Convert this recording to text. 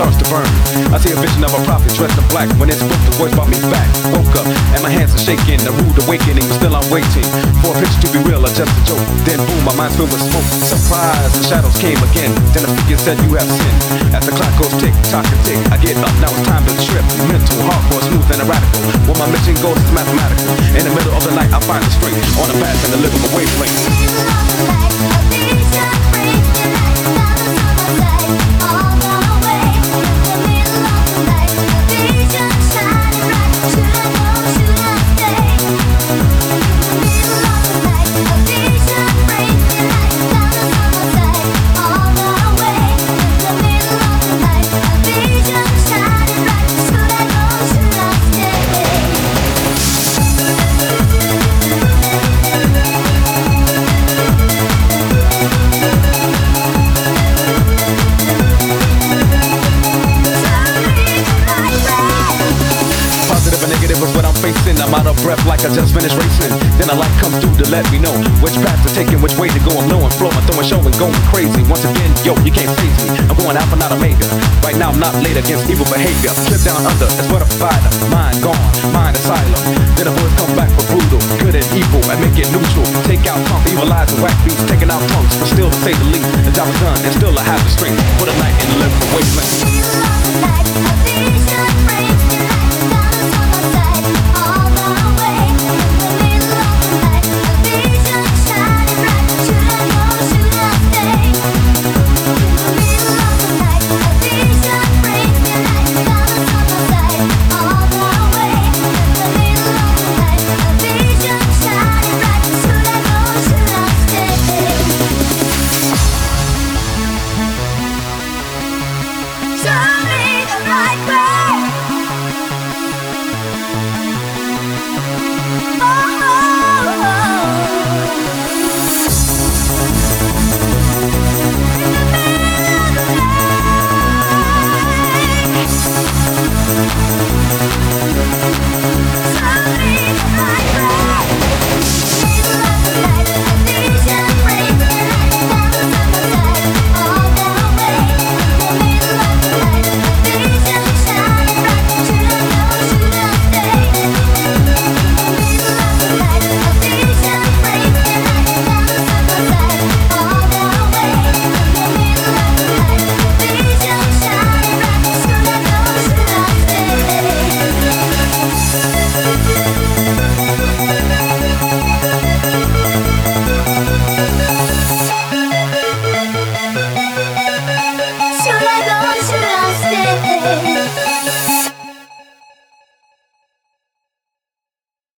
starts to burn. I see a vision of a prophet dressed in black. When it's booked, the voice brought me back. Woke up and my hands are shaking. A rude awakening, but still I'm waiting for a picture to be real or just a joke. Then boom, my mind's filled with smoke. Surprise, the shadows came again. Then the figure said you have sinned. As the clock goes tick, tock and tick, I get up. Now it's time to trip. Mental, hardcore, smooth and radical. I'm out of breath like I just finished racing. Then a light comes through to let me know which path to take and which way to go. I'm low and flow, throwing show and going crazy. Once again, yo, you can't phase me. I'm going alpha, not omega. Right now, I'm not late against evil behavior. Slip down under, that's what a fighter. Mind gone, mind asylum. Then the boys come back for brutal, good and evil, and make it neutral. Take out pump, evil eyes and whack beats, taking out punks, but still to say the least. The job is done, and still I have the strength for the night in the lyrical wasteland. Show me the right way. Should I go? Should I stay?